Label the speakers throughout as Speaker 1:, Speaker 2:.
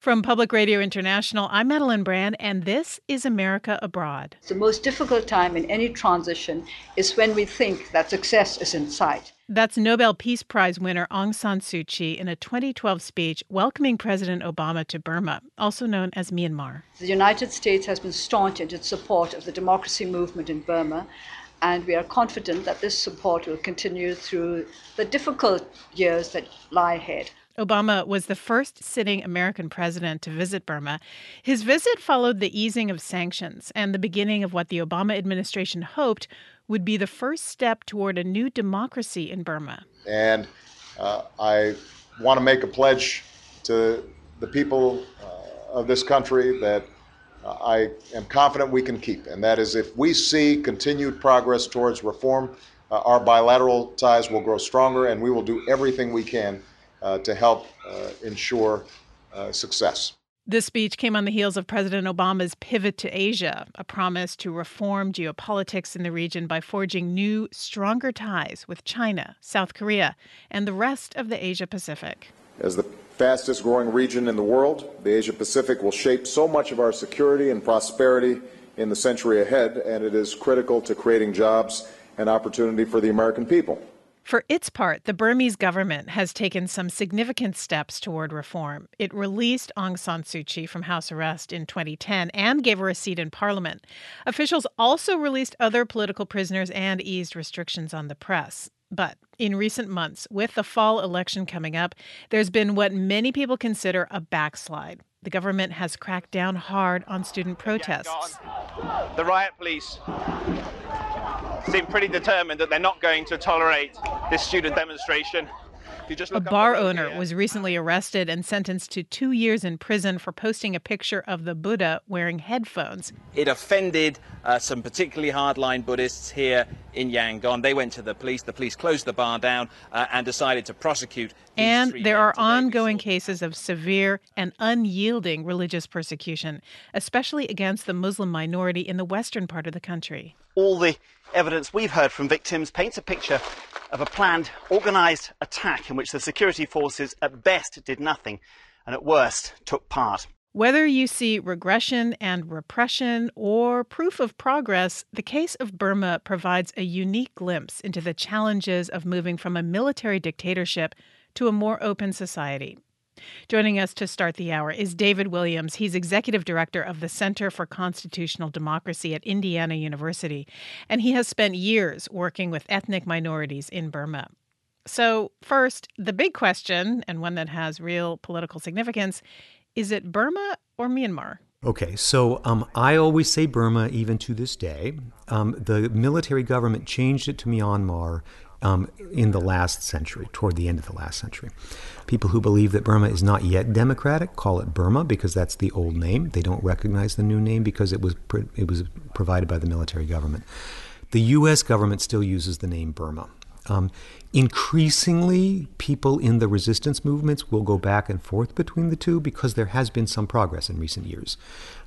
Speaker 1: From Public Radio International, I'm Madeline Brand, and this is America Abroad.
Speaker 2: The most difficult time in any transition is when we think that success is in sight.
Speaker 1: That's Nobel Peace Prize winner Aung San Suu Kyi in a 2012 speech welcoming President Obama to Burma, also known as Myanmar.
Speaker 2: The United States has been staunch in its support of the democracy movement in Burma, and we are confident that this support will continue through the difficult years that lie ahead.
Speaker 1: Obama was the first sitting American president to visit Burma. His visit followed the easing of sanctions and the beginning of what the Obama administration hoped would be the first step toward a new democracy in Burma.
Speaker 3: And uh, I want to make a pledge to the people uh, of this country that uh, I am confident we can keep. And that is if we see continued progress towards reform, uh, our bilateral ties will grow stronger, and we will do everything we can to help uh, ensure uh, success.
Speaker 1: This speech came on the heels of President Obama's pivot to Asia, a promise to reform geopolitics in the region by forging new, stronger ties with China, South Korea, and the rest of the Asia Pacific.
Speaker 3: As the fastest growing region in the world, the Asia Pacific will shape so much of our security and prosperity in the century ahead, and it is critical to creating jobs and opportunity for the American people.
Speaker 1: For its part, the Burmese government has taken some significant steps toward reform. It released Aung San Suu Kyi from house arrest in 2010 and gave her a seat in parliament. Officials also released other political prisoners and eased restrictions on the press. But in recent months, with the fall election coming up, there's been what many people consider a backslide. The government has cracked down hard on student protests.
Speaker 4: The riot police seem pretty determined that they're not going to tolerate this student demonstration.
Speaker 1: A bar owner here. was recently arrested and sentenced to two years in prison for posting a picture of the Buddha wearing headphones.
Speaker 5: It offended uh, some particularly hardline Buddhists here in Yangon. They went to the police. The police closed the bar down uh, and decided to prosecute.
Speaker 1: and there are ongoing cases of severe and unyielding religious persecution, especially against the Muslim minority in the western part of the country.
Speaker 6: All the evidence we've heard from victims paints a picture of a planned, organised attack in which the security forces at best did nothing and at worst took part.
Speaker 1: Whether you see regression and repression or proof of progress, the case of Burma provides a unique glimpse into the challenges of moving from a military dictatorship to a more open society. Joining us to start the hour is David Williams. He's executive director of the Center for Constitutional Democracy at Indiana University, and he has spent years working with ethnic minorities in Burma. So, first, the big question, and one that has real political significance is it Burma or Myanmar?
Speaker 7: Okay, so um, I always say Burma, even to this day. Um, the military government changed it to Myanmar um, in the last century, toward the end of the last century. People who believe that Burma is not yet democratic call it Burma because that's the old name. They don't recognize the new name because it was it was provided by the military government. The U.S. government still uses the name Burma. Um, increasingly, people in the resistance movements will go back and forth between the two because there has been some progress in recent years.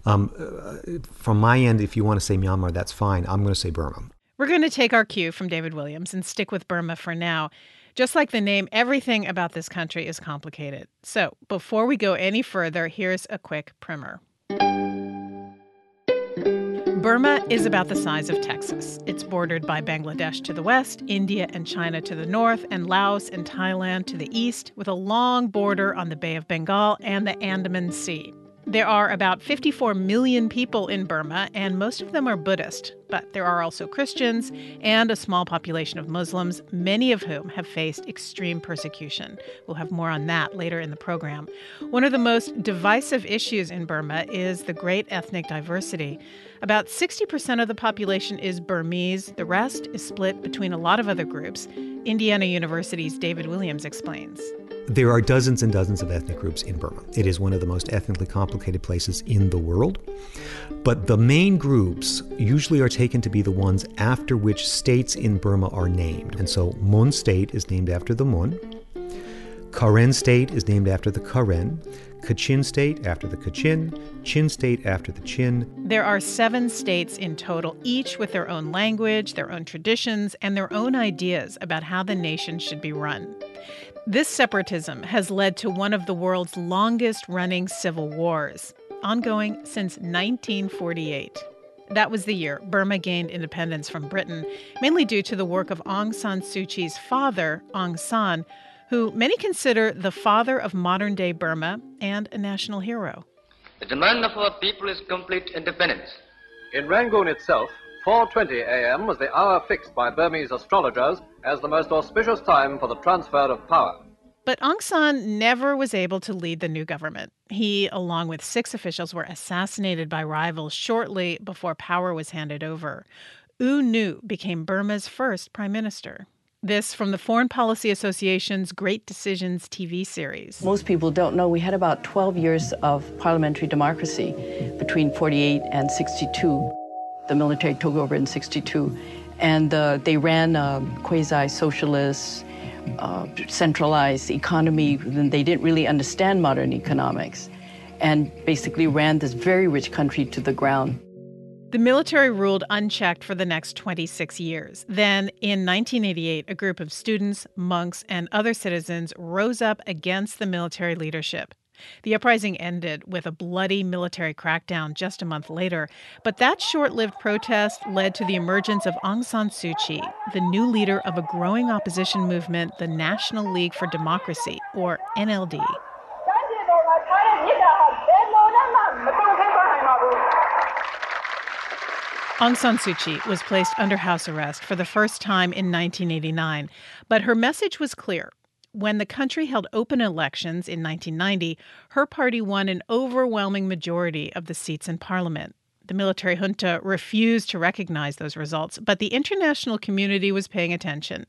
Speaker 7: Um, uh, from my end, if you want to say Myanmar, that's fine. I'm going to say Burma.
Speaker 1: We're going to take our cue from David Williams and stick with Burma for now. Just like the name, everything about this country is complicated. So, before we go any further, here's a quick primer. Burma is about the size of Texas. It's bordered by Bangladesh to the west, India and China to the north, and Laos and Thailand to the east, with a long border on the Bay of Bengal and the Andaman Sea. There are about 54 million people in Burma, and most of them are Buddhist. But there are also Christians and a small population of Muslims, many of whom have faced extreme persecution. We'll have more on that later in the program. One of the most divisive issues in Burma is the great ethnic diversity. About 60% of the population is Burmese, the rest is split between a lot of other groups. Indiana University's David Williams explains.
Speaker 7: There are dozens and dozens of ethnic groups in Burma. It is one of the most ethnically complicated places in the world. But the main groups usually are taken to be the ones after which states in Burma are named. And so Mon State is named after the Mon, Karen State is named after the Karen, Kachin State after the Kachin, Chin State after the Chin.
Speaker 1: There are seven states in total, each with their own language, their own traditions, and their own ideas about how the nation should be run. This separatism has led to one of the world's longest running civil wars, ongoing since 1948. That was the year Burma gained independence from Britain, mainly due to the work of Aung San Suu Kyi's father, Aung San, who many consider the father of modern day Burma and a national hero.
Speaker 8: The demand of our people is complete independence.
Speaker 9: In Rangoon itself, 4:20 a.m. was the hour fixed by Burmese astrologers as the most auspicious time for the transfer of power.
Speaker 1: But Aung San never was able to lead the new government. He, along with six officials, were assassinated by rivals shortly before power was handed over. U Nu became Burma's first prime minister. This from the Foreign Policy Association's Great Decisions TV series.
Speaker 10: Most people don't know we had about 12 years of parliamentary democracy between 48 and 62. The military took over in 62, and uh, they ran a quasi socialist, uh, centralized economy. And they didn't really understand modern economics and basically ran this very rich country to the ground.
Speaker 1: The military ruled unchecked for the next 26 years. Then, in 1988, a group of students, monks, and other citizens rose up against the military leadership. The uprising ended with a bloody military crackdown just a month later, but that short lived protest led to the emergence of Aung San Suu Kyi, the new leader of a growing opposition movement, the National League for Democracy, or NLD. Aung San Suu Kyi was placed under house arrest for the first time in 1989, but her message was clear when the country held open elections in 1990, her party won an overwhelming majority of the seats in parliament. The military junta refused to recognize those results, but the international community was paying attention.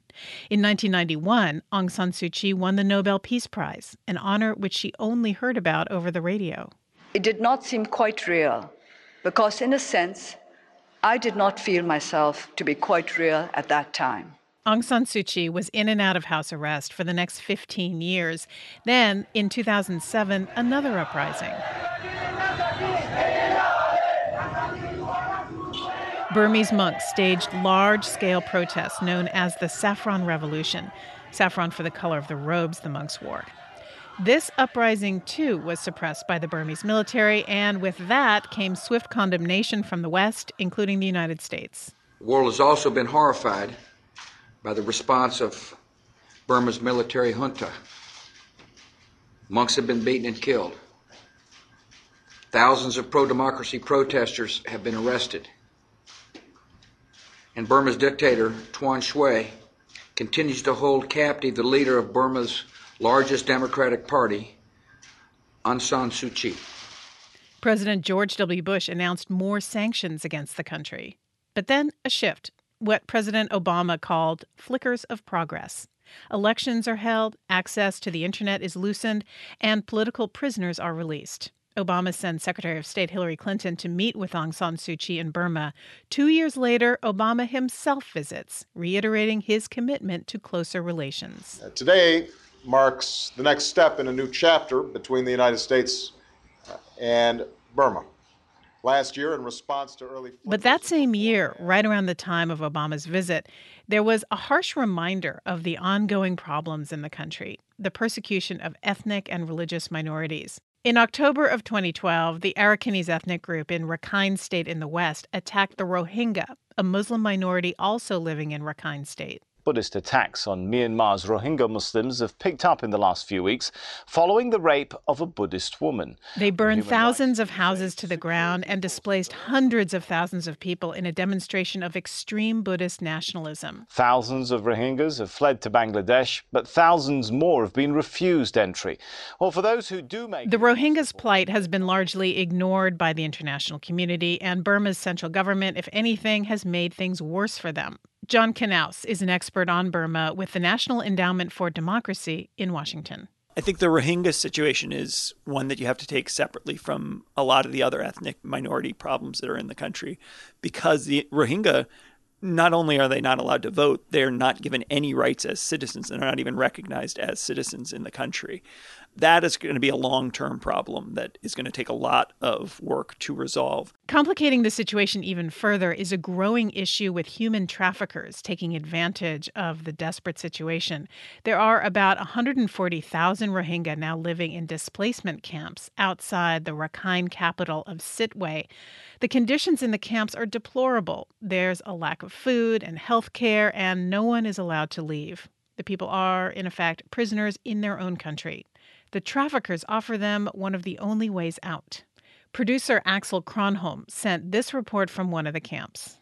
Speaker 1: In 1991, Aung San Suu Kyi won the Nobel Peace Prize, an honor which she only heard about over the radio.
Speaker 2: It did not seem quite real because, in a sense, I did not feel myself to be quite real at that time.
Speaker 1: Aung San Suu Kyi was in and out of house arrest for the next 15 years. Then, in 2007, another uprising. Burmese monks staged large scale protests known as the Saffron Revolution, saffron for the color of the robes the monks wore. This uprising, too, was suppressed by the Burmese military, and with that came swift condemnation from the West, including the United States.
Speaker 11: The world has also been horrified by the response of Burma's military junta. Monks have been beaten and killed. Thousands of pro democracy protesters have been arrested. And Burma's dictator, Than Shwe, continues to hold captive the leader of Burma's largest democratic party, Aung San Suu Kyi.
Speaker 1: President George W. Bush announced more sanctions against the country. But then a shift what President Obama called flickers of progress. Elections are held, access to the internet is loosened, and political prisoners are released. Obama sends Secretary of State Hillary Clinton to meet with Aung San Suu Kyi in Burma. Two years later, Obama himself visits, reiterating his commitment to closer relations.
Speaker 3: Uh, today marks the next step in a new chapter between the United States and Burma last year in response to early.
Speaker 1: But that same year, right around the time of Obama's visit, there was a harsh reminder of the ongoing problems in the country the persecution of ethnic and religious minorities. In October of 2012, the Arakanese ethnic group in Rakhine State in the West attacked the Rohingya, a Muslim minority also living in Rakhine State.
Speaker 12: Buddhist attacks on Myanmar's Rohingya Muslims have picked up in the last few weeks following the rape of a Buddhist woman.
Speaker 1: They burned thousands of houses to the ground and displaced hundreds of thousands of people in a demonstration of extreme Buddhist nationalism.
Speaker 12: Thousands of Rohingyas have fled to Bangladesh, but thousands more have been refused entry. Well, for those who do make
Speaker 1: The Rohingyas' plight has been largely ignored by the international community, and Burma's central government, if anything, has made things worse for them. John Knaus is an expert on Burma with the National Endowment for Democracy in Washington.
Speaker 13: I think the Rohingya situation is one that you have to take separately from a lot of the other ethnic minority problems that are in the country because the Rohingya not only are they not allowed to vote, they're not given any rights as citizens. They're not even recognized as citizens in the country. That is going to be a long term problem that is going to take a lot of work to resolve.
Speaker 1: Complicating the situation even further is a growing issue with human traffickers taking advantage of the desperate situation. There are about 140,000 Rohingya now living in displacement camps outside the Rakhine capital of Sittwe. The conditions in the camps are deplorable. There's a lack of food and health care, and no one is allowed to leave. The people are, in effect, prisoners in their own country. The traffickers offer them one of the only ways out. Producer Axel Kronholm sent this report from one of the camps.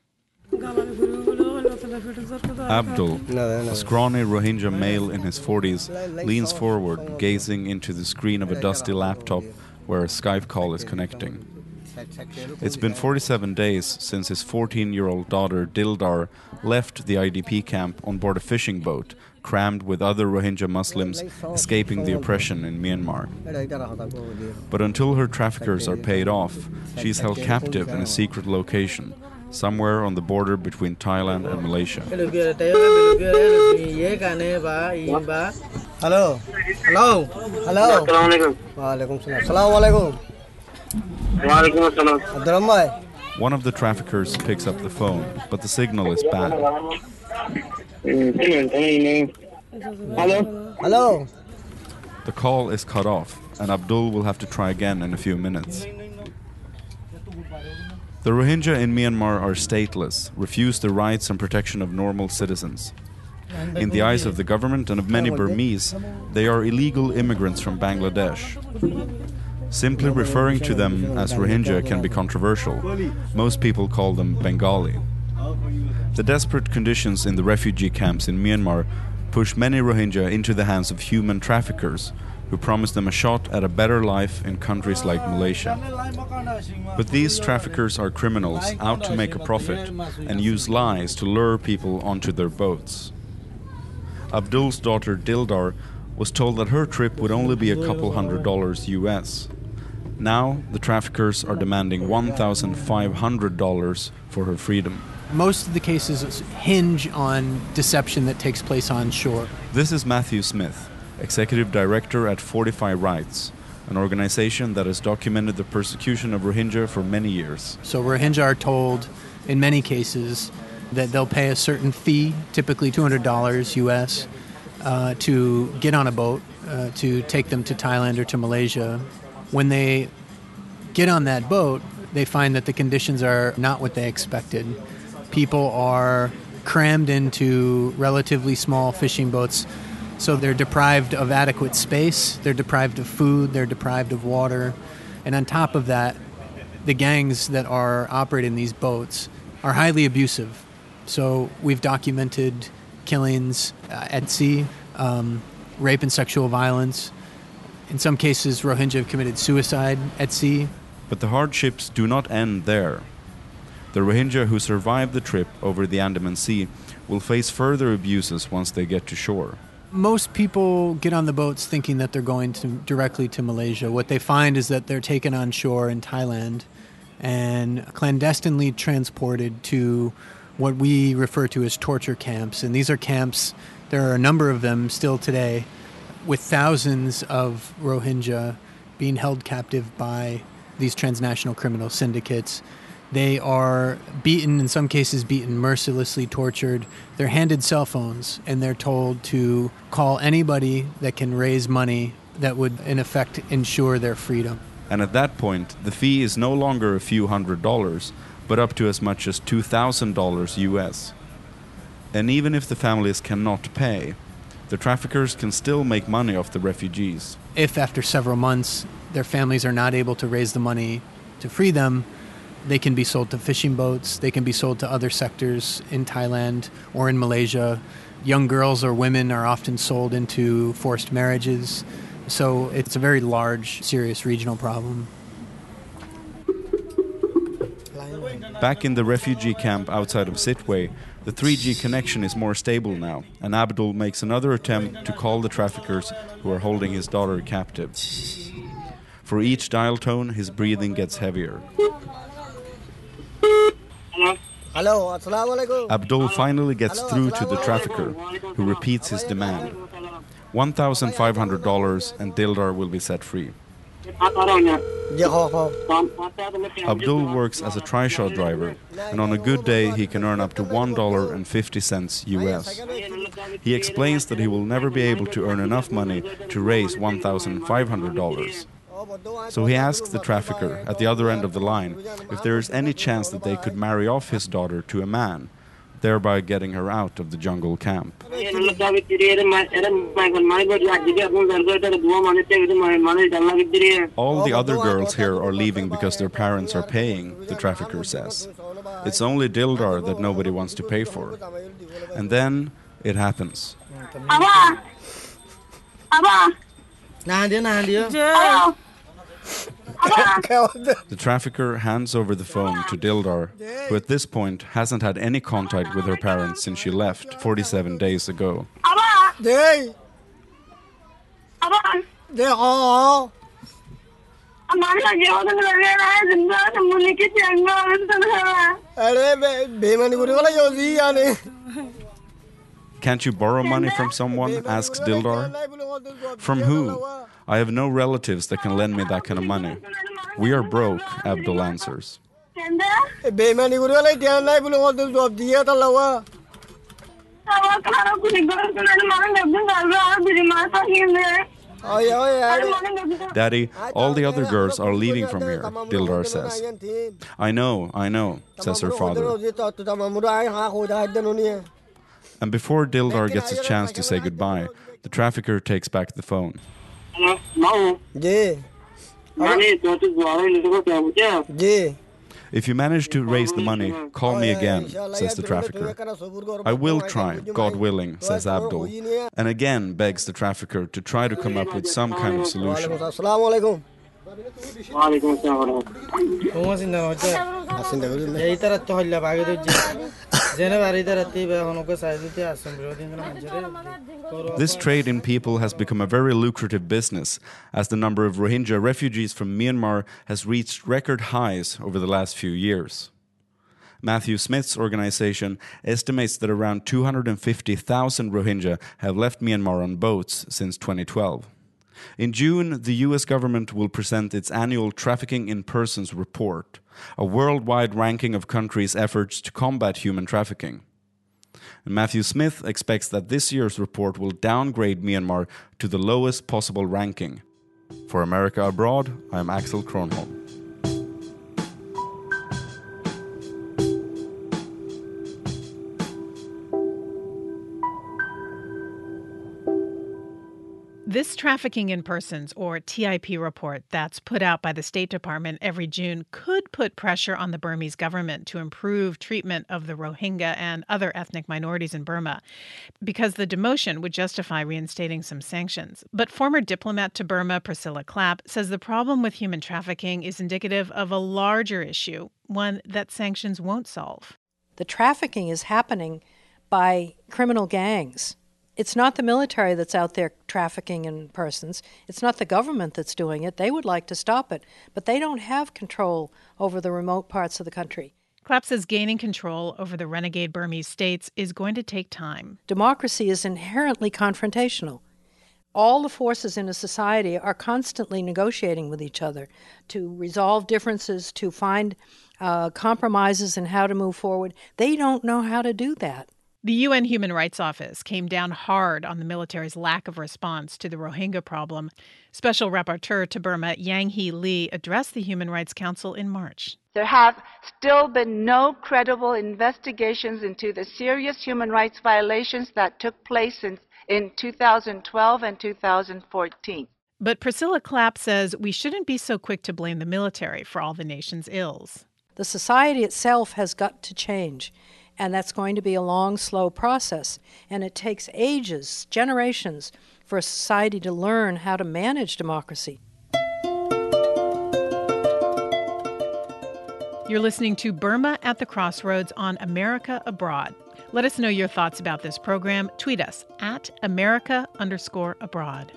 Speaker 14: Abdul, a scrawny Rohingya male in his 40s, leans forward, gazing into the screen of a dusty laptop where a Skype call is connecting. It's been 47 days since his 14 year old daughter Dildar left the IDP camp on board a fishing boat crammed with other Rohingya Muslims escaping the oppression in Myanmar. But until her traffickers are paid off, she is held captive in a secret location, somewhere on the border between Thailand and Malaysia.
Speaker 15: Hello. Hello. Hello. Assalamualaikum. Waalaikumsalam.
Speaker 14: One of the traffickers picks up the phone, but the signal is bad.
Speaker 15: Hello? Hello?
Speaker 14: The call is cut off, and Abdul will have to try again in a few minutes. The Rohingya in Myanmar are stateless, refuse the rights and protection of normal citizens. In the eyes of the government and of many Burmese, they are illegal immigrants from Bangladesh. Simply referring to them as Rohingya can be controversial. Most people call them Bengali. The desperate conditions in the refugee camps in Myanmar push many Rohingya into the hands of human traffickers who promise them a shot at a better life in countries like Malaysia. But these traffickers are criminals out to make a profit and use lies to lure people onto their boats. Abdul's daughter Dildar was told that her trip would only be a couple hundred dollars US. Now, the traffickers are demanding $1,500 for her freedom
Speaker 16: most of the cases hinge on deception that takes place on shore.
Speaker 14: This is Matthew Smith, Executive Director at Fortify Rights, an organization that has documented the persecution of Rohingya for many years.
Speaker 16: So, Rohingya are told in many cases that they'll pay a certain fee, typically $200 US, uh, to get on a boat uh, to take them to Thailand or to Malaysia. When they get on that boat, they find that the conditions are not what they expected people are crammed into relatively small fishing boats. So they're deprived of adequate space, they're deprived of food, they're deprived of water. And on top of that, the gangs that are operating these boats are highly abusive. So we've documented killings uh, at sea, um, rape and sexual violence. In some cases, Rohingya have committed suicide at sea.
Speaker 14: But the hardships do not end there. The Rohingya who survive the trip over the Andaman Sea will face further abuses once they get to shore.
Speaker 16: Most people get on the boats thinking that they're going to directly to Malaysia. What they find is that they're taken on shore in Thailand and clandestinely transported to what we refer to as torture camps. And these are camps, there are a number of them still today, with thousands of Rohingya being held captive by these transnational criminal syndicates they are beaten, in some cases, beaten, mercilessly tortured. They're handed cell phones and they're told to call anybody that can raise money that would, in effect, ensure their freedom.
Speaker 14: And at that point, the fee is no longer a few hundred dollars, but up to as much as $2,000 US. And even if the families cannot pay, the traffickers can still make money off the refugees.
Speaker 16: If after several months their families are not able to raise the money to free them, they can be sold to fishing boats, they can be sold to other sectors in Thailand or in Malaysia. Young girls or women are often sold into forced marriages. So it's a very large, serious regional problem.
Speaker 14: Back in the refugee camp outside of Sittwe, the 3G connection is more stable now, and Abdul makes another attempt to call the traffickers who are holding his daughter captive. For each dial tone, his breathing gets heavier.
Speaker 15: Hello,
Speaker 14: Abdul finally gets through to the trafficker, who repeats his demand. $1,500 and Dildar will be set free. Abdul works as a trishaw driver, and on a good day he can earn up to $1.50 US. He explains that he will never be able to earn enough money to raise $1,500. So he asks the trafficker at the other end of the line if there is any chance that they could marry off his daughter to a man, thereby getting her out of the jungle camp. All the other girls here are leaving because their parents are paying, the trafficker says. It's only Dildar that nobody wants to pay for. And then it happens.
Speaker 15: Abba! Abba!
Speaker 14: the trafficker hands over the phone to Dildar, who at this point hasn't had any contact with her parents since she left 47 days ago. Can't you borrow money from someone? asks Dildar. From who? I have no relatives that can lend me that kind of money. We are broke, Abdul answers. Daddy, all the other girls are leaving from here, Dildar says. I know, I know, says her father. And before Dildar gets a chance to say goodbye, the trafficker takes back the phone.
Speaker 15: Ji ji
Speaker 14: If you manage to raise the money, call me again, says the trafficker. I will try, God willing, says Abdul, and again begs the trafficker to try to come up with some kind of solution. This trade in people has become a very lucrative business, as the number of Rohingya refugees from Myanmar has reached record highs over the last few years. Matthew Smith's organization estimates that around 250,000 Rohingya have left Myanmar on boats since 2012. In June, the US government will present its annual Trafficking in Persons report, a worldwide ranking of countries' efforts to combat human trafficking. Matthew Smith expects that this year's report will downgrade Myanmar to the lowest possible ranking. For America Abroad, I am Axel Kronholm.
Speaker 1: This Trafficking in Persons, or TIP report, that's put out by the State Department every June, could put pressure on the Burmese government to improve treatment of the Rohingya and other ethnic minorities in Burma, because the demotion would justify reinstating some sanctions. But former diplomat to Burma, Priscilla Clapp, says the problem with human trafficking is indicative of a larger issue, one that sanctions won't solve.
Speaker 17: The trafficking is happening by criminal gangs. It's not the military that's out there trafficking in persons. It's not the government that's doing it. They would like to stop it, but they don't have control over the remote parts of the country.
Speaker 1: Clapp says gaining control over the renegade Burmese states is going to take time.
Speaker 17: Democracy is inherently confrontational. All the forces in a society are constantly negotiating with each other to resolve differences, to find uh, compromises and how to move forward. They don't know how to do that.
Speaker 1: The UN Human Rights Office came down hard on the military's lack of response to the Rohingya problem. Special Rapporteur to Burma Yang Hee Lee addressed the Human Rights Council in March.
Speaker 18: There have still been no credible investigations into the serious human rights violations that took place in, in 2012 and 2014.
Speaker 1: But Priscilla Clapp says we shouldn't be so quick to blame the military for all the nation's ills.
Speaker 17: The society itself has got to change. And that's going to be a long, slow process. And it takes ages, generations, for a society to learn how to manage democracy.
Speaker 1: You're listening to Burma at the Crossroads on America Abroad. Let us know your thoughts about this program. Tweet us at America underscore abroad.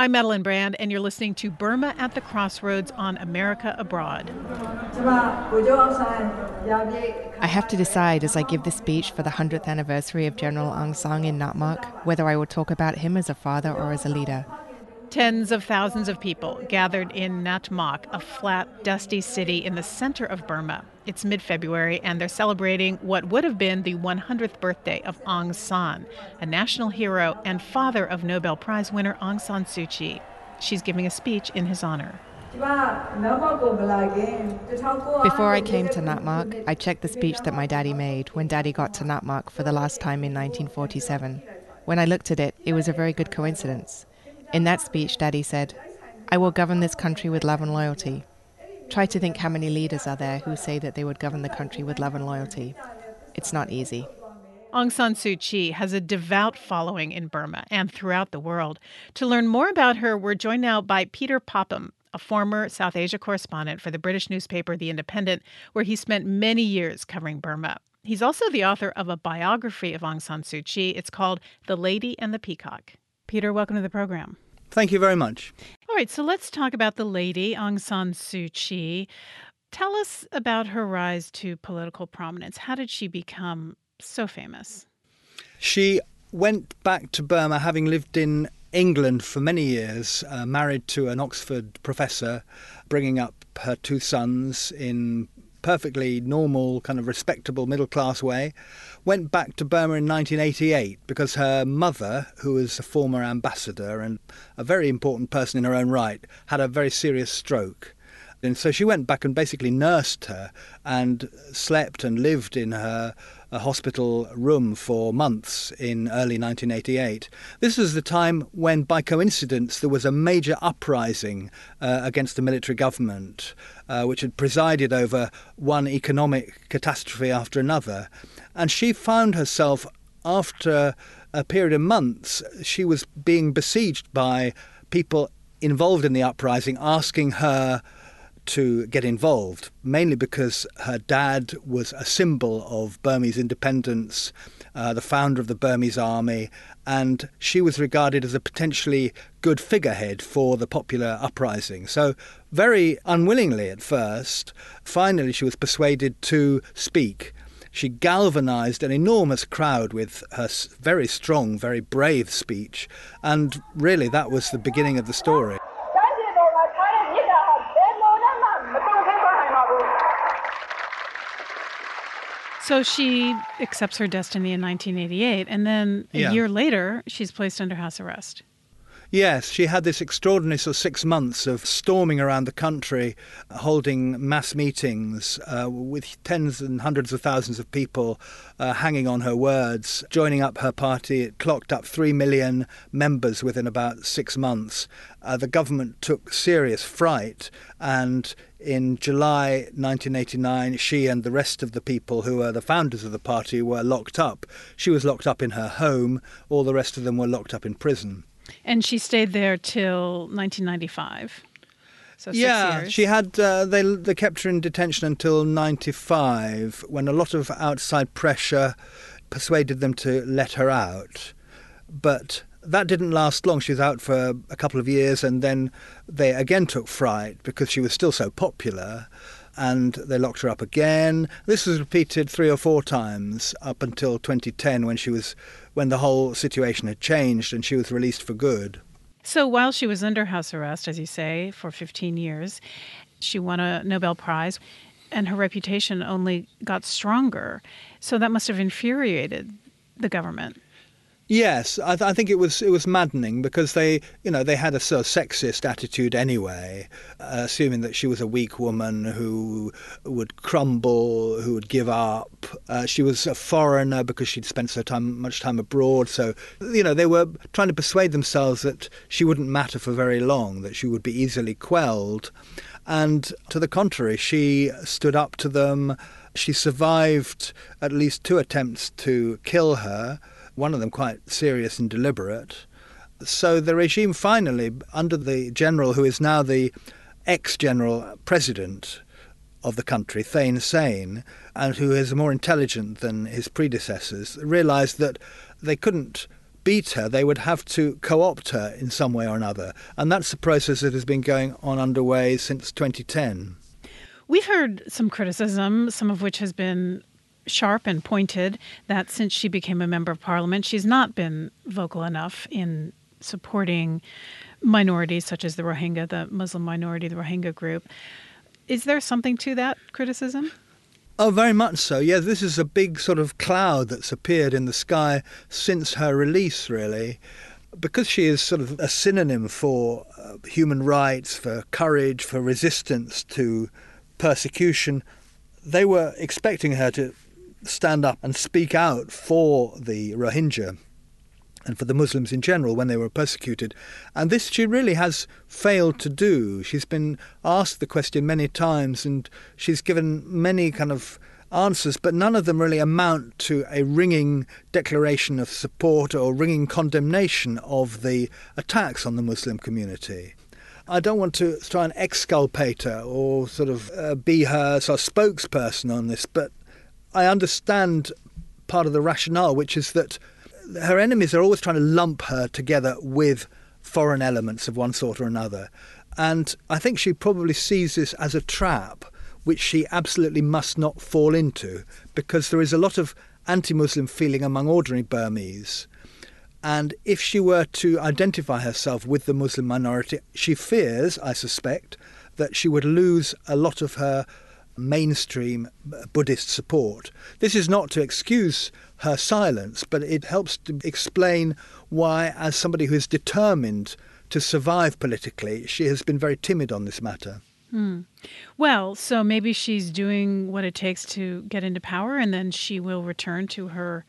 Speaker 1: I'm Madeline Brand, and you're listening to Burma at the Crossroads on America Abroad.
Speaker 19: I have to decide as I give the speech for the 100th anniversary of General Aung San in Natmauk whether I will talk about him as a father or as a leader.
Speaker 1: Tens of thousands of people gathered in Natmauk, a flat, dusty city in the center of Burma. It's mid February, and they're celebrating what would have been the 100th birthday of Aung San, a national hero and father of Nobel Prize winner Aung San Suu Kyi. She's giving a speech in his honor.
Speaker 19: Before I came to Natmauk, I checked the speech that my daddy made when daddy got to Natmauk for the last time in 1947. When I looked at it, it was a very good coincidence. In that speech, Daddy said, I will govern this country with love and loyalty. Try to think how many leaders are there who say that they would govern the country with love and loyalty. It's not easy.
Speaker 1: Aung San Suu Kyi has a devout following in Burma and throughout the world. To learn more about her, we're joined now by Peter Popham, a former South Asia correspondent for the British newspaper The Independent, where he spent many years covering Burma. He's also the author of a biography of Aung San Suu Kyi. It's called The Lady and the Peacock. Peter, welcome to the program.
Speaker 20: Thank you very much.
Speaker 1: Right, so let's talk about the lady, Aung San Suu Kyi. Tell us about her rise to political prominence. How did she become so famous?
Speaker 20: She went back to Burma having lived in England for many years, uh, married to an Oxford professor, bringing up her two sons in perfectly normal, kind of respectable middle class way, went back to Burma in 1988 because her mother, who was a former ambassador and a very important person in her own right, had a very serious stroke. And so she went back and basically nursed her and slept and lived in her a hospital room for months in early 1988. This was the time when, by coincidence, there was a major uprising uh, against the military government, uh, which had presided over one economic catastrophe after another. And she found herself, after a period of months, she was being besieged by people involved in the uprising asking her to get involved, mainly because her dad was a symbol of Burmese independence, uh, the founder of the Burmese army, and she was regarded as a potentially good figurehead for the popular uprising. So, very unwillingly at first, finally she was persuaded to speak. She galvanized an enormous crowd with her very strong, very brave speech, and really that was the beginning of the story.
Speaker 1: So she accepts her destiny in 1988, and then a
Speaker 20: Yeah.
Speaker 1: year later, she's placed under house arrest.
Speaker 20: Yes, she had this extraordinary sort of six months of storming around the country, holding mass meetings uh, with tens and hundreds of thousands of people uh, hanging on her words, joining up her party. It clocked up three million members within about six months. Uh, the government took serious fright, and in July 1989, she and the rest of the people who were the founders of the party were locked up. She was locked up in her home, all the rest of them were locked up in prison.
Speaker 1: And she stayed there till 1995. So six
Speaker 20: yeah,
Speaker 1: years.
Speaker 20: she had. Uh, they they kept her in detention until '95, when a lot of outside pressure persuaded them to let her out. But that didn't last long. She was out for a couple of years, and then they again took fright because she was still so popular, and they locked her up again. This was repeated three or four times up until 2010, when she was when the whole situation had changed and she was released for good.
Speaker 1: So while she was under house arrest, as you say, for 15 years, she won a Nobel Prize, and her reputation only got stronger. So that must have infuriated the government.
Speaker 20: Yes, I, th- I think it was it was maddening because they, you know, they had a sort of sexist attitude anyway, uh, assuming that she was a weak woman who would crumble, who would give up. Uh, she was a foreigner because she'd spent so time much time abroad. So, you know, they were trying to persuade themselves that she wouldn't matter for very long, that she would be easily quelled. And to the contrary, she stood up to them. She survived at least two attempts to kill her one of them quite serious and deliberate. So the regime finally, under the general who is now the ex general president of the country, Thein Sein, and who is more intelligent than his predecessors, realised that they couldn't beat her, they would have to co opt her in some way or another. And that's the process that has been going on underway since 2010.
Speaker 1: We've heard some criticism, some of which has been sharp and pointed, that since she became a member of parliament, she's not been vocal enough in supporting minorities such as the Rohingya, the Muslim minority, the Rohingya group. Is there something to that criticism?
Speaker 20: Oh, very much so. Yeah, this is a big sort of cloud that's appeared in the sky since her release, really. Because she is sort of a synonym for uh, human rights, for courage, for resistance to persecution, they were expecting her to stand up and speak out for the Rohingya and for the Muslims in general when they were persecuted. And this she really has failed to do. She's been asked the question many times and she's given many kind of answers, but none of them really amount to a ringing declaration of support or ringing condemnation of the attacks on the Muslim community. I don't want to try and exculpate her or sort of uh, be her sort of spokesperson on this, but I understand part of the rationale, which is that her enemies are always trying to lump her together with foreign elements of one sort or another. And I think she probably sees this as a trap which she absolutely must not fall into because there is a lot of anti Muslim feeling among ordinary Burmese. And if she were to identify herself with the Muslim minority, she fears, I suspect, that she would lose a lot of her mainstream Buddhist support. This is not to excuse her silence, but it helps to explain why, as somebody who is determined to survive politically, she has been very timid on this matter.
Speaker 1: Hmm. Well, so maybe she's doing what it takes to get into power, and then she will return to her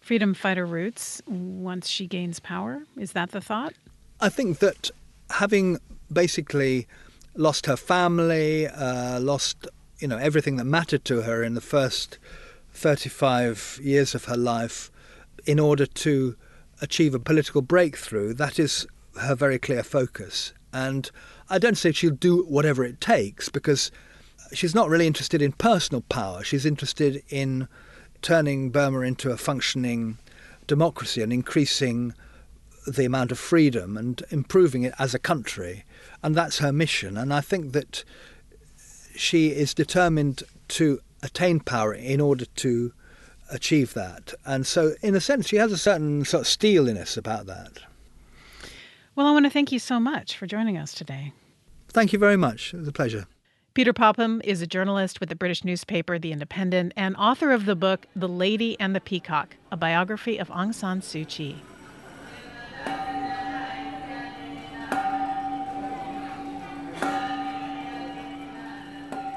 Speaker 1: freedom fighter roots once she gains power. Is that the thought?
Speaker 20: I think that having basically lost her family, uh, lost you know everything that mattered to her in the first 35 years of her life in order to achieve a political breakthrough. That is her very clear focus. And I don't say she'll do whatever it takes because she's not really interested in personal power. She's interested in turning Burma into a functioning democracy and increasing the amount of freedom and improving it as a country. And that's her mission. And I think that she is determined to attain power in order to achieve that. And so, in a sense, she has a certain sort of steeliness about that.
Speaker 1: Well, I want to thank you so much for joining us today.
Speaker 20: Thank you very much. It was a pleasure.
Speaker 1: Peter Popham is a journalist with the British newspaper The Independent and author of the book The Lady and the Peacock, a biography of Aung San Suu Kyi.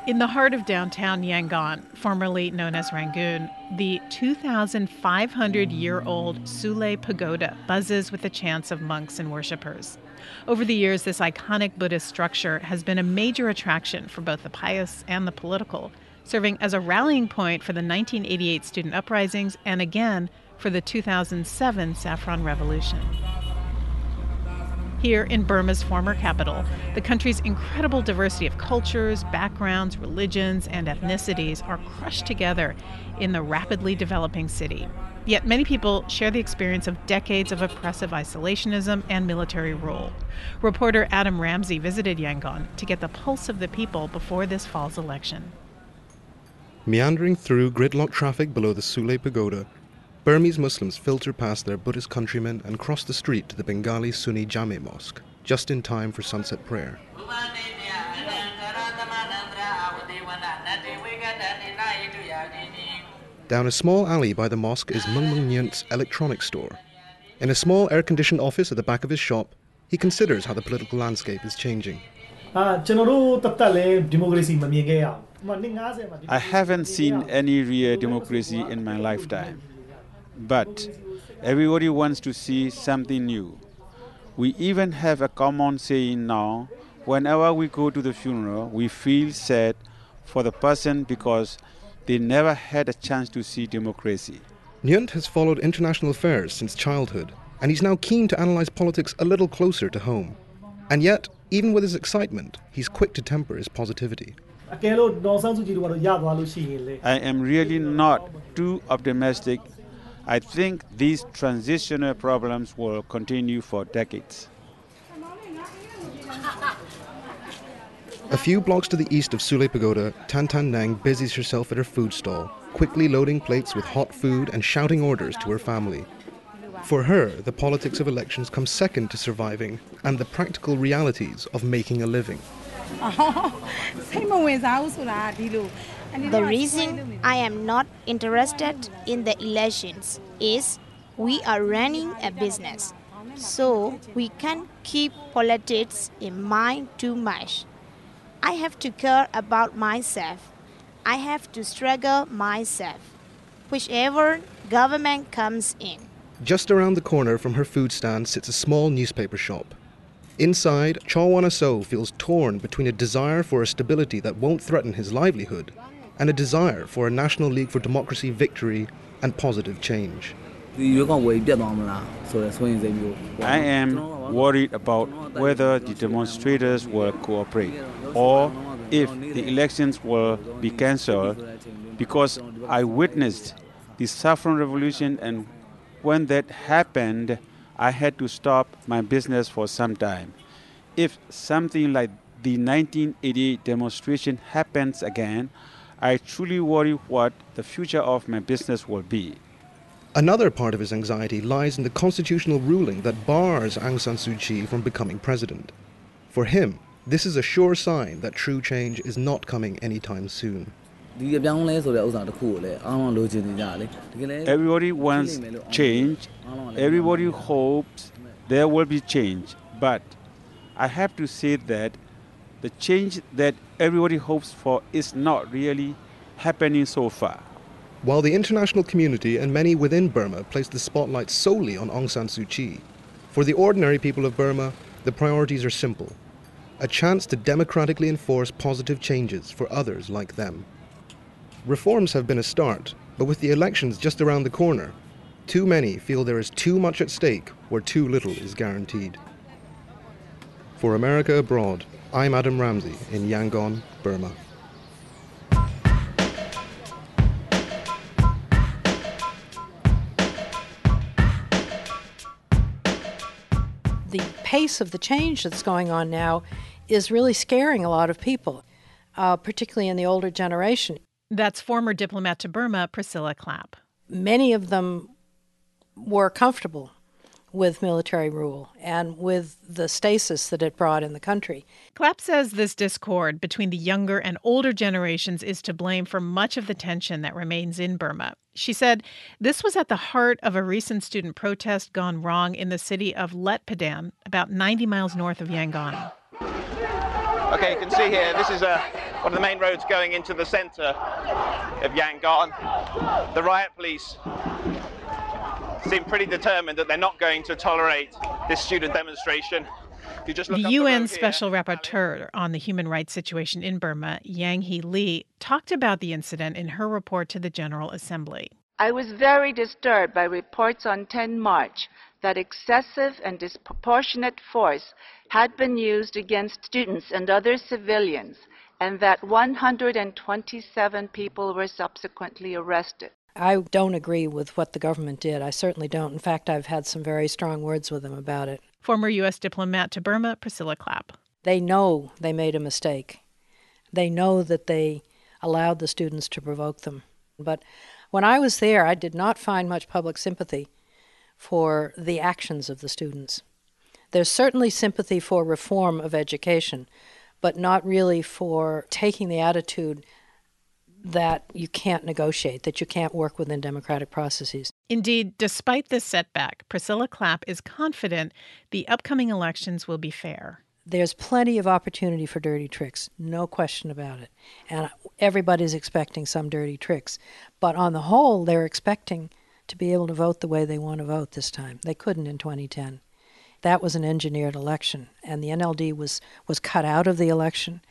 Speaker 1: In the heart of downtown Yangon, formerly known as Rangoon, the 2,500 year old Sule Pagoda buzzes with the chants of monks and worshippers. Over the years, this iconic Buddhist structure has been a major attraction for both the pious and the political, serving as a rallying point for the 1988 student uprisings and again for the 2007 Saffron Revolution. Here in Burma's former capital, the country's incredible diversity of cultures, backgrounds, religions, and ethnicities are crushed together in the rapidly developing city. Yet many people share the experience of decades of oppressive isolationism and military rule. Reporter Adam Ramsey visited Yangon to get the pulse of the people before this fall's election.
Speaker 21: Meandering through gridlock traffic below the Sule Pagoda, Burmese Muslims filter past their Buddhist countrymen and cross the street to the Bengali Sunni Jame Mosque, just in time for sunset prayer. Down a small alley by the mosque is Mung Mung Nyent's electronics store. In a small air conditioned office at the back of his shop, he considers how the political landscape is changing.
Speaker 22: I
Speaker 23: haven't seen any real democracy in my lifetime. But everybody wants to see something new. We even have a common saying now whenever we go to the funeral, we feel sad for the person because they never had a chance to see democracy.
Speaker 21: Nyent has followed international affairs since childhood, and he's now keen to analyze politics a little closer to home. And yet, even with his excitement, he's quick to temper his positivity.
Speaker 23: I am really not too optimistic I think these transitional problems will continue for decades.
Speaker 21: A few blocks to the east of Sule Pagoda, Tan Tan Nang busies herself at her food stall, quickly loading plates with hot food and shouting orders to her family. For her, the politics of elections come second to surviving and the practical realities of making a living.
Speaker 24: The reason I am not interested in the elections is we are running a business, so we can't keep politics in mind too much. I have to care about myself. I have to struggle myself, whichever government comes in.
Speaker 21: Just around the corner from her food stand sits a small newspaper shop. Inside, Chawana So feels torn between a desire for a stability that won't threaten his livelihood and a desire for a National League for Democracy victory and positive change.
Speaker 23: I am worried about whether the demonstrators will cooperate or if the elections will be cancelled because I witnessed the saffron revolution and when that happened I had to stop my business for some time. If something like the 1988 demonstration happens again, I truly worry what the future of my business will be.
Speaker 21: Another part of his anxiety lies in the constitutional ruling that bars Aung San Suu Kyi from becoming president. For him, this is a sure sign that true change is not coming anytime soon.
Speaker 23: Everybody wants change. Everybody hopes there will be change. But I have to say that the change that everybody hopes for is not really happening so far.
Speaker 21: While the international community and many within Burma place the spotlight solely on Aung San Suu Kyi, for the ordinary people of Burma, the priorities are simple a chance to democratically enforce positive changes for others like them. Reforms have been a start, but with the elections just around the corner, too many feel there is too much at stake where too little is guaranteed. For America Abroad, I'm Adam Ramsey in Yangon, Burma.
Speaker 17: The pace of the change that's going on now is really scaring a lot of people, uh, particularly in the older generation.
Speaker 1: That's former diplomat to Burma, Priscilla Clapp.
Speaker 17: Many of them were comfortable with military rule and with the stasis that it brought in the country.
Speaker 1: Clapp says this discord between the younger and older generations is to blame for much of the tension that remains in Burma. She said this was at the heart of a recent student protest gone wrong in the city of Letpadan, about 90 miles north of Yangon.
Speaker 25: Okay, you can see here, this is uh, one of the main roads going into the centre of Yangon. The riot police seem pretty determined that they're not going to tolerate this student demonstration.
Speaker 1: the UN the Special here, Rapporteur on the human rights situation in Burma, Yang Yanghee Lee, talked about the incident in her report to the General Assembly.
Speaker 18: I was very disturbed by reports on 10 March that excessive and disproportionate force had been used against students and other civilians, and that 127 people were subsequently arrested.
Speaker 17: I don't agree with what the government did. I certainly don't. In fact, I've had some very strong words with them about it.
Speaker 1: Former U.S. diplomat to Burma, Priscilla Clapp.
Speaker 17: They know they made a mistake. They know that they allowed the students to provoke them. But when I was there, I did not find much public sympathy for the actions of the students. There's certainly sympathy for reform of education, but not really for taking the attitude that you can't negotiate, that you can't work within democratic processes.
Speaker 1: Indeed, despite this setback, Priscilla Clapp is confident the upcoming elections will be fair.
Speaker 17: There's plenty of opportunity for dirty tricks, no question about it. And everybody's expecting some dirty tricks. But on the whole, they're expecting to be able to vote the way they want to vote this time. They couldn't in 2010. That was an engineered election, and the NLD was, was cut out of the election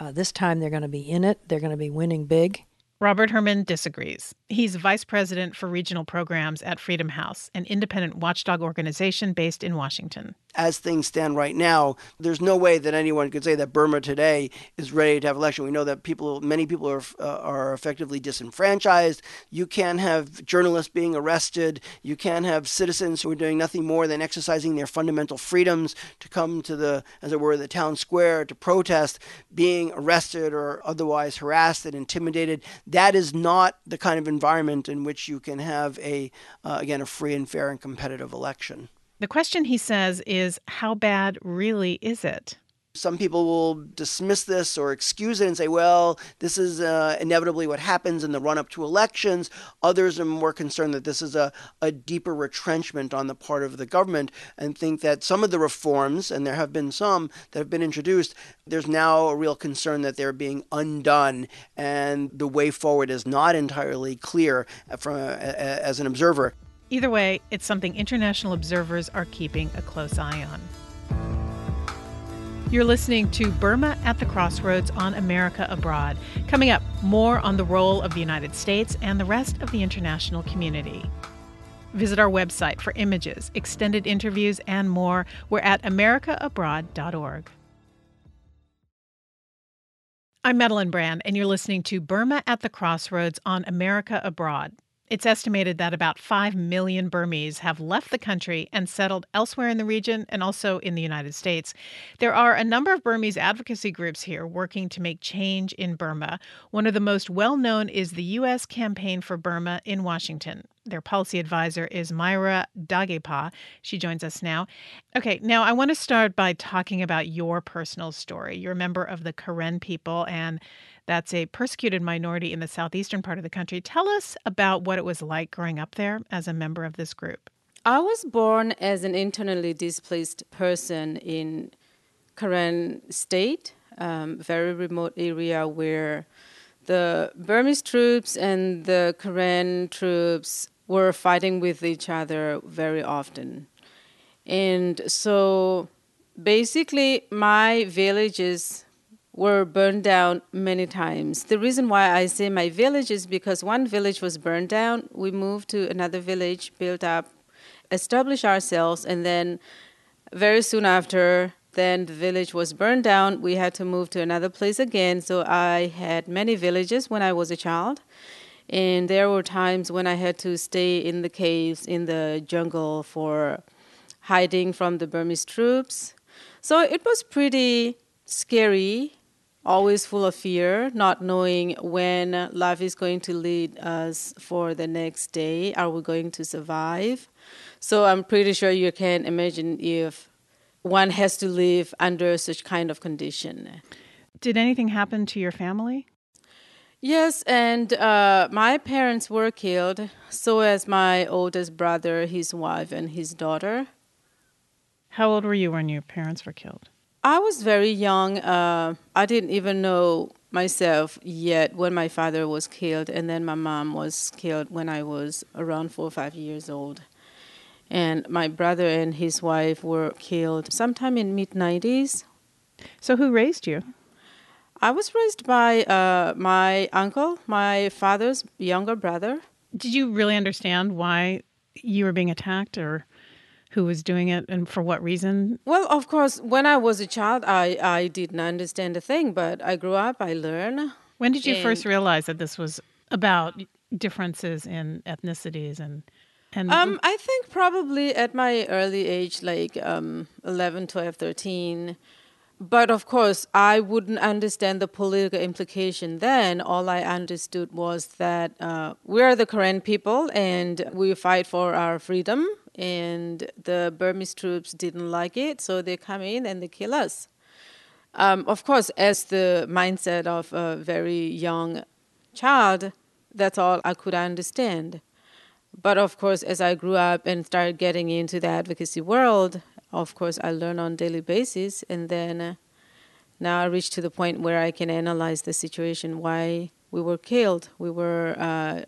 Speaker 17: uh, this time they're going to be in it, they're going to be winning big.
Speaker 1: Robert Herman disagrees. He's vice president for regional programs at Freedom House, an independent watchdog organization based in Washington.
Speaker 26: As things stand right now, there's no way that anyone could say that Burma today is ready to have election. We know that people, many people are uh, are effectively disenfranchised. You can't have journalists being arrested. You can't have citizens who are doing nothing more than exercising their fundamental freedoms to come to the, as it were, the town square to protest, being arrested or otherwise harassed and intimidated. That is not the kind of environment in which you can have a, uh, again, a free and fair and competitive election.
Speaker 1: The question, he says, is how bad really is it?
Speaker 26: Some people will dismiss this or excuse it and say, well, this is uh, inevitably what happens in the run up to elections. Others are more concerned that this is a, a deeper retrenchment on the part of the government and think that some of the reforms, and there have been some that have been introduced, there's now a real concern that they're being undone and the way forward is not entirely clear from, as an observer.
Speaker 1: Either way, it's something international observers are keeping a close eye on. You're listening to Burma at the Crossroads on America Abroad. Coming up, more on the role of the United States and the rest of the international community. Visit our website for images, extended interviews, and more. We're at americaabroad.org. I'm Madeline Brand, and you're listening to Burma at the Crossroads on America Abroad. It's estimated that about 5 million Burmese have left the country and settled elsewhere in the region and also in the United States. There are a number of Burmese advocacy groups here working to make change in Burma. One of the most well known is the U.S. Campaign for Burma in Washington. Their policy advisor is Myra Dahgaypaw. She joins us now. Okay, now I want to start by talking about your personal story. You're a member of the Karen people, and that's a persecuted minority in the southeastern part of the country. Tell us about what it was like growing up there as a member of this group.
Speaker 27: I was born as an internally displaced person in Karen State, um, very remote area where the Burmese troops and the Karen troops were fighting with each other very often. And so basically, my village is were burned down many times. The reason why I say my village is because one village was burned down, we moved to another village, built up, established ourselves, and then very soon after, then the village was burned down. We had to move to another place again. So I had many villages when I was a child. And there were times when I had to stay in the caves, in the jungle for hiding from the Burmese troops. So it was pretty scary always full of fear, not knowing when life is going to lead us for the next day. Are we going to survive? So I'm pretty sure you can imagine if one has to live under such kind of condition.
Speaker 1: Did anything happen to your family?
Speaker 27: Yes, and uh, my parents were killed, so as my oldest brother, his wife, and his daughter.
Speaker 1: How old were you when your parents were killed?
Speaker 27: I was very young. Uh, I didn't even know myself yet when my father was killed, and then my mom was killed when I was around four or five years old. And my brother and his wife were killed sometime in mid 90s.
Speaker 1: So, who raised you?
Speaker 27: I was raised by uh, my uncle, my father's younger brother.
Speaker 1: Did you really understand why you were being attacked, or who was doing it and for what reason?
Speaker 27: Well, of course, when I was a child, I, I didn't understand a thing, but I grew up, I learned.
Speaker 1: When did you and first realize that this was about differences in ethnicities and and
Speaker 27: um, I think probably at my early age, like um, 11, 12, 13. But of course, I wouldn't understand the political implication then. All I understood was that uh, we are the Karen people and we fight for our freedom and the Burmese troops didn't like it, so they come in and they kill us. Um, of course, as the mindset of a very young child, that's all I could understand. But of course, as I grew up and started getting into the advocacy world, of course, I learn on daily basis, and then uh, now I reach to the point where I can analyze the situation. Why we were killed. We were uh,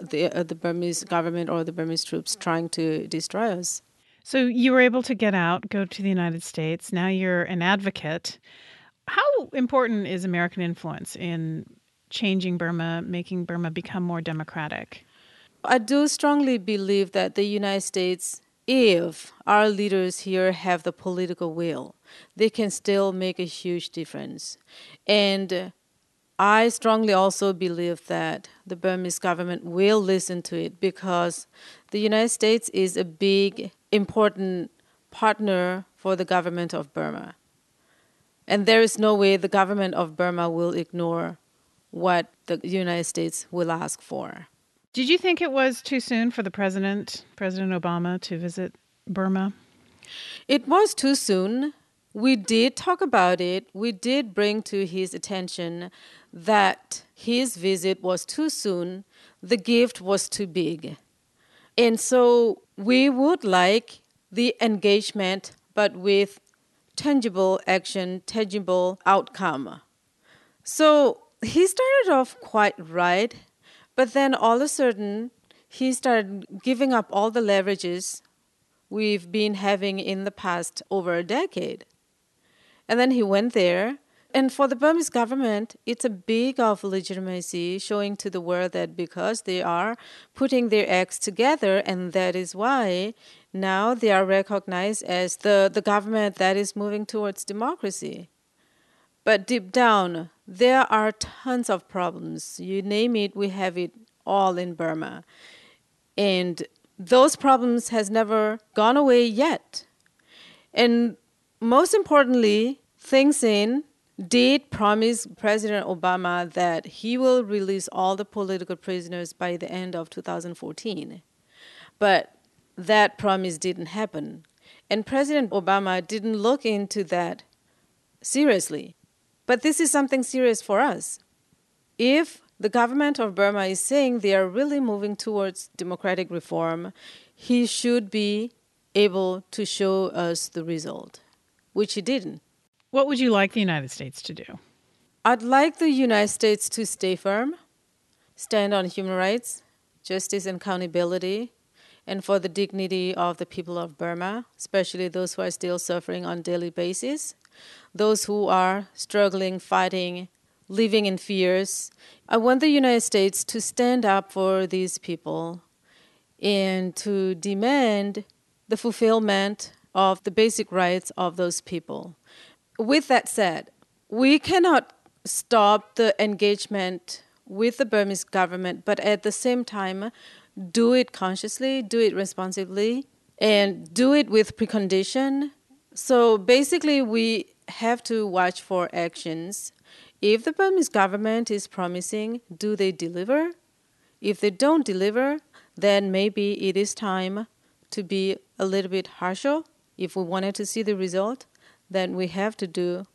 Speaker 27: the uh, the Burmese government or the Burmese troops trying to destroy us.
Speaker 1: So you were able to get out, go to the United States. Now you're an advocate. How important is American influence in changing Burma, making Burma become more democratic?
Speaker 27: I do strongly believe that the United States if our leaders here have the political will, they can still make a huge difference. And I strongly also believe that the Burmese government will listen to it because the United States is a big, important partner for the government of Burma. And there is no way the government of Burma will ignore what the United States will ask for.
Speaker 1: Did you think it was too soon for the president, President Obama, to visit Burma?
Speaker 27: It was too soon. We did talk about it. We did bring to his attention that his visit was too soon. The gift was too big. And so we would like the engagement, but with tangible action, tangible outcome. So he started off quite right, but then all of a sudden he started giving up all the leverages we've been having in the past over a decade. And then he went there. And for the Burmese government, it's a big of legitimacy showing to the world that because they are putting their acts together, and that is why now they are recognized as the, the government that is moving towards democracy. But deep down, there are tons of problems. You name it, we have it all in Burma. And those problems has never gone away yet. And most importantly, Thein Sein did promise President Obama that he will release all the political prisoners by the end of 2014. But that promise didn't happen. And President Obama didn't look into that seriously. But this is something serious for us. If the government of Burma is saying they are really moving towards democratic reform, he should be able to show us the result, which he didn't.
Speaker 1: What would you like the United States to do?
Speaker 27: I'd like the United States to stay firm, stand on human rights, justice, and accountability, and for the dignity of the people of Burma, especially those who are still suffering on daily basis, those who are struggling, fighting, living in fears. I want the United States to stand up for these people and to demand the fulfillment of the basic rights of those people. With that said, we cannot stop the engagement with the Burmese government, but at the same time, do it consciously, do it responsibly, and do it with precondition. So basically, we have to watch for actions. If the Burmese government is promising, do they deliver? If they don't deliver, then maybe it is time to be a little bit harsher. If we wanted to see the result, then we have to do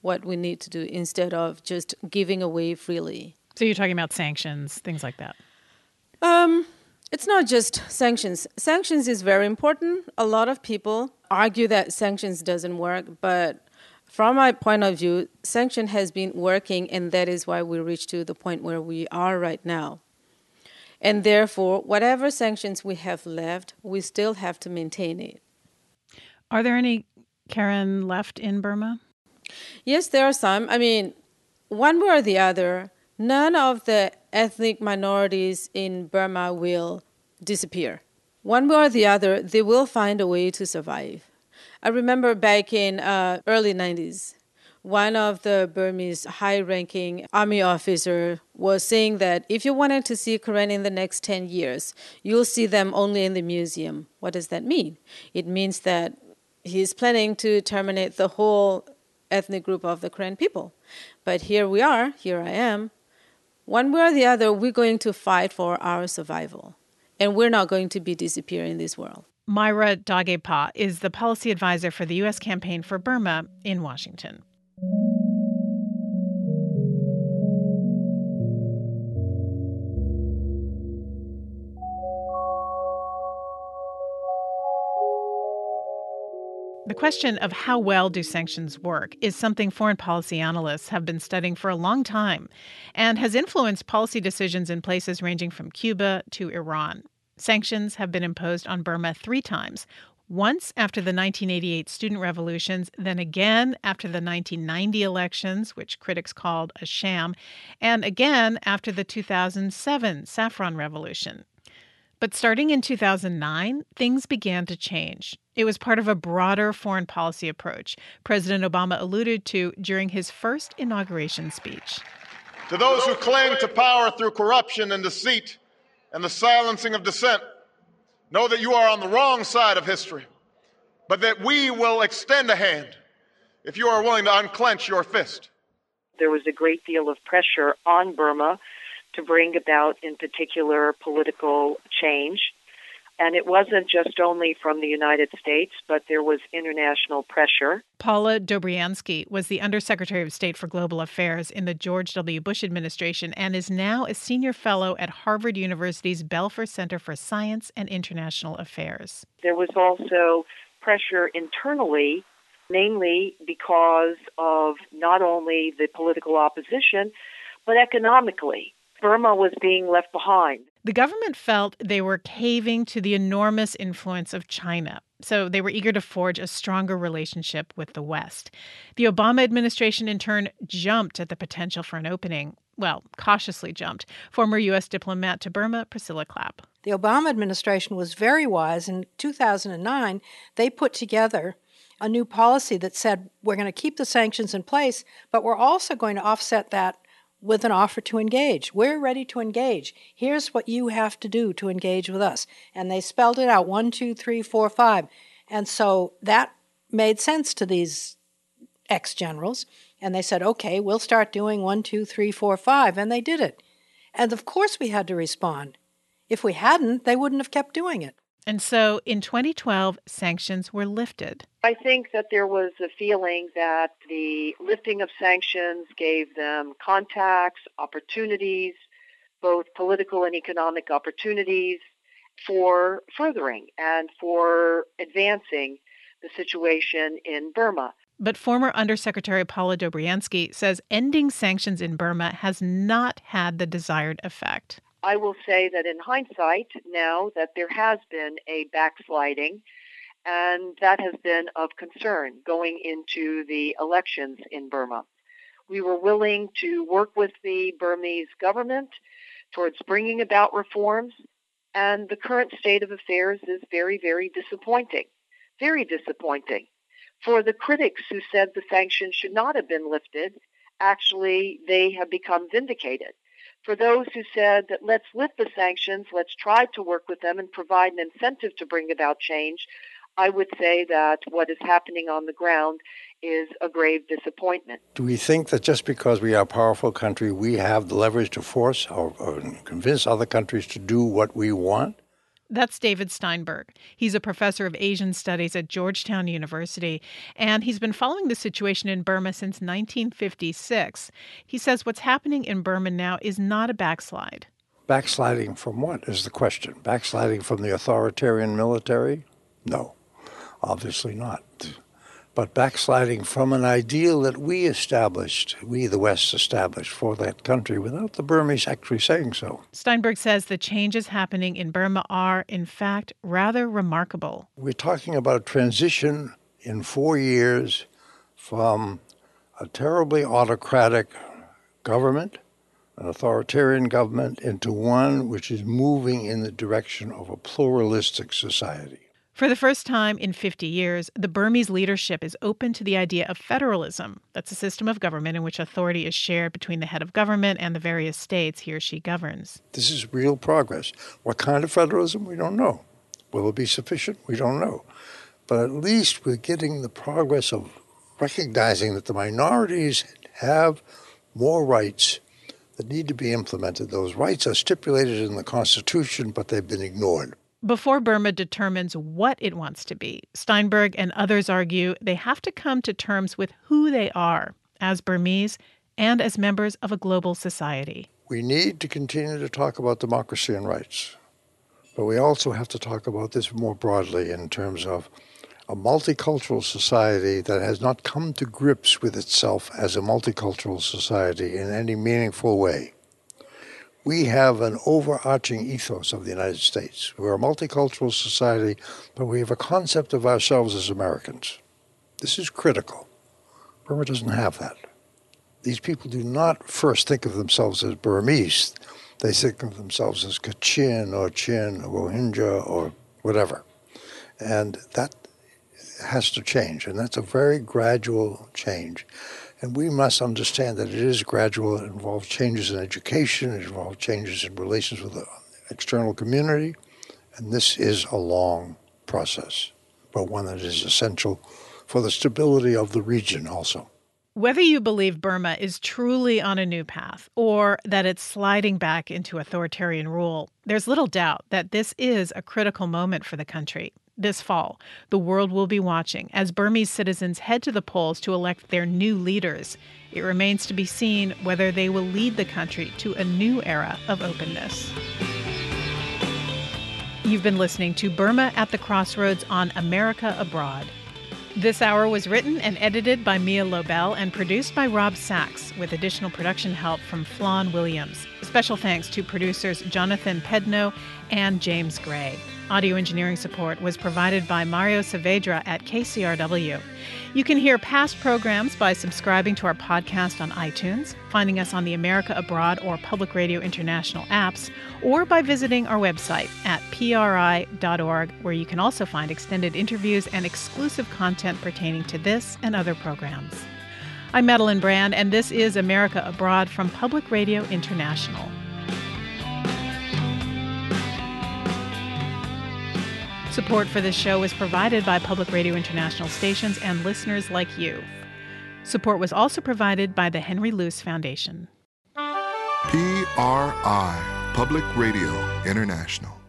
Speaker 27: what we need to do instead of just giving away freely.
Speaker 1: So you're talking about sanctions, things like that.
Speaker 27: Um, it's not just sanctions. Sanctions is very important. A lot of people argue that sanctions doesn't work, but from my point of view, sanction has been working, and that is why we reached to the point where we are right now. And therefore, whatever sanctions we have left, we still have to maintain it.
Speaker 1: Are there any Karen left in Burma?
Speaker 27: Yes, there are some. I mean, one way or the other, none of the ethnic minorities in Burma will disappear. One way or the other, they will find a way to survive. I remember back in uh, early 90s, one of the Burmese high-ranking army officer was saying that if you wanted to see Karen in the next 10 years, you'll see them only in the museum. What does that mean? It means that he's planning to terminate the whole ethnic group of the Karen people. But here we are, here I am, one way or the other, we're going to fight for our survival. And we're not going to be disappearing in this world.
Speaker 1: Myra Dahgaypaw is the policy advisor for the U.S. campaign for Burma in Washington. The question of how well do sanctions work is something foreign policy analysts have been studying for a long time and has influenced policy decisions in places ranging from Cuba to Iran. Sanctions have been imposed on Burma three times once after the 1988 student revolutions, then again after the 1990 elections, which critics called a sham, and again after the 2007 saffron revolution. But starting in 2009, things began to change. It was part of a broader foreign policy approach President Obama alluded to during his first inauguration speech.
Speaker 28: To those who cling to power through corruption and deceit and the silencing of dissent, know that you are on the wrong side of history, but that we will extend a hand if you are willing to unclench your fist.
Speaker 29: There was a great deal of pressure on Burma to bring about, in particular, political change. And it wasn't just only from the United States, but there was international pressure.
Speaker 1: Paula Dobriansky was the Undersecretary of State for Global Affairs in the George W. Bush administration and is now a senior fellow at Harvard University's Belfer Center for Science and International Affairs.
Speaker 29: There was also pressure internally, mainly because of not only the political opposition, but economically. Burma was being left behind.
Speaker 1: The government felt they were caving to the enormous influence of China, so they were eager to forge a stronger relationship with the West. The Obama administration, in turn, jumped at the potential for an opening. Well, cautiously jumped. Former U.S. diplomat to Burma, Priscilla Clapp.
Speaker 17: The Obama administration was very wise. In 2009, they put together a new policy that said we're going to keep the sanctions in place, but we're also going to offset that with an offer to engage. We're ready to engage. Here's what you have to do to engage with us. And they spelled it out one, two, three, four, five. And so that made sense to these ex generals. And they said, okay, we'll start doing one, two, three, four, five. And they did it. And of course we had to respond. If we hadn't, they wouldn't have kept doing it.
Speaker 1: And so in 2012, sanctions were lifted.
Speaker 29: I think that there was a feeling that the lifting of sanctions gave them contacts, opportunities, both political and economic opportunities for furthering and for advancing the situation in Burma.
Speaker 1: But former Undersecretary Paula Dobriansky says ending sanctions in Burma has not had the desired effect.
Speaker 29: I will say that in hindsight, now that there has been a backsliding, and that has been of concern going into the elections in Burma. We were willing to work with the Burmese government towards bringing about reforms, and the current state of affairs is very, very disappointing. Very disappointing. For the critics who said the sanctions should not have been lifted, actually, they have become vindicated for those who said that let's lift the sanctions, let's try to work with them and provide an incentive to bring about change, I would say that what is happening on the ground is a grave disappointment.
Speaker 22: Do we think that just because we are a powerful country, we have the leverage to force or, or convince other countries to do what we want?
Speaker 1: That's David Steinberg. He's a professor of Asian studies at Georgetown University, and he's been following the situation in Burma since 1956. He says what's happening in Burma now is not a backslide.
Speaker 22: Backsliding from what is the question? Backsliding from the authoritarian military? No, obviously not but backsliding from an ideal that we established, we the West established for that country without the Burmese actually saying so.
Speaker 1: Steinberg says the changes happening in Burma are, in fact, rather remarkable.
Speaker 22: We're talking about a transition in four years from a terribly autocratic government, an authoritarian government, into one which is moving in the direction of a pluralistic society.
Speaker 1: For the first time in 50 years, the Burmese leadership is open to the idea of federalism. That's a system of government in which authority is shared between the head of government and the various states he or she governs.
Speaker 22: This is real progress. What kind of federalism? We don't know. Will it be sufficient? We don't know. But at least we're getting the progress of recognizing that the minorities have more rights that need to be implemented. Those rights are stipulated in the Constitution, but they've been ignored.
Speaker 1: Before Burma determines what it wants to be, Steinberg and others argue they have to come to terms with who they are as Burmese and as members of a global society.
Speaker 22: We need to continue to talk about democracy and rights, but we also have to talk about this more broadly in terms of a multicultural society that has not come to grips with itself as a multicultural society in any meaningful way we have an overarching ethos of the United States. We're a multicultural society, but we have a concept of ourselves as Americans. This is critical. Burma doesn't have that. These people do not first think of themselves as Burmese. they think of themselves as Kachin or Chin or Rohingya or whatever. And that has to change, and that's a very gradual change. And we must understand that it is gradual. It involves changes in education, it involves changes in relations with the external community, and this is a long process, but one that is essential for the stability of the region also.
Speaker 1: Whether you believe Burma is truly on a new path or that it's sliding back into authoritarian rule, there's little doubt that this is a critical moment for the country. This fall, the world will be watching as Burmese citizens head to the polls to elect their new leaders. It remains to be seen whether they will lead the country to a new era of openness. You've been listening to Burma at the Crossroads on America Abroad. This hour was written and edited by Mia Lobel and produced by Rob Sachs, with additional production help from Flawn Williams. Special thanks to producers Jonathan Pedno and James Gray. Audio engineering support was provided by Mario Saavedra at KCRW. You can hear past programs by subscribing to our podcast on iTunes, finding us on the America Abroad or Public Radio International apps, or by visiting our website at pri.org, where you can also find extended interviews and exclusive content pertaining to this and other programs. I'm Madeline Brand, and this is America Abroad from Public Radio International. Support for this show is provided by Public Radio International stations and listeners like you. Support was also provided by the Henry Luce Foundation.
Speaker 30: PRI, Public Radio International.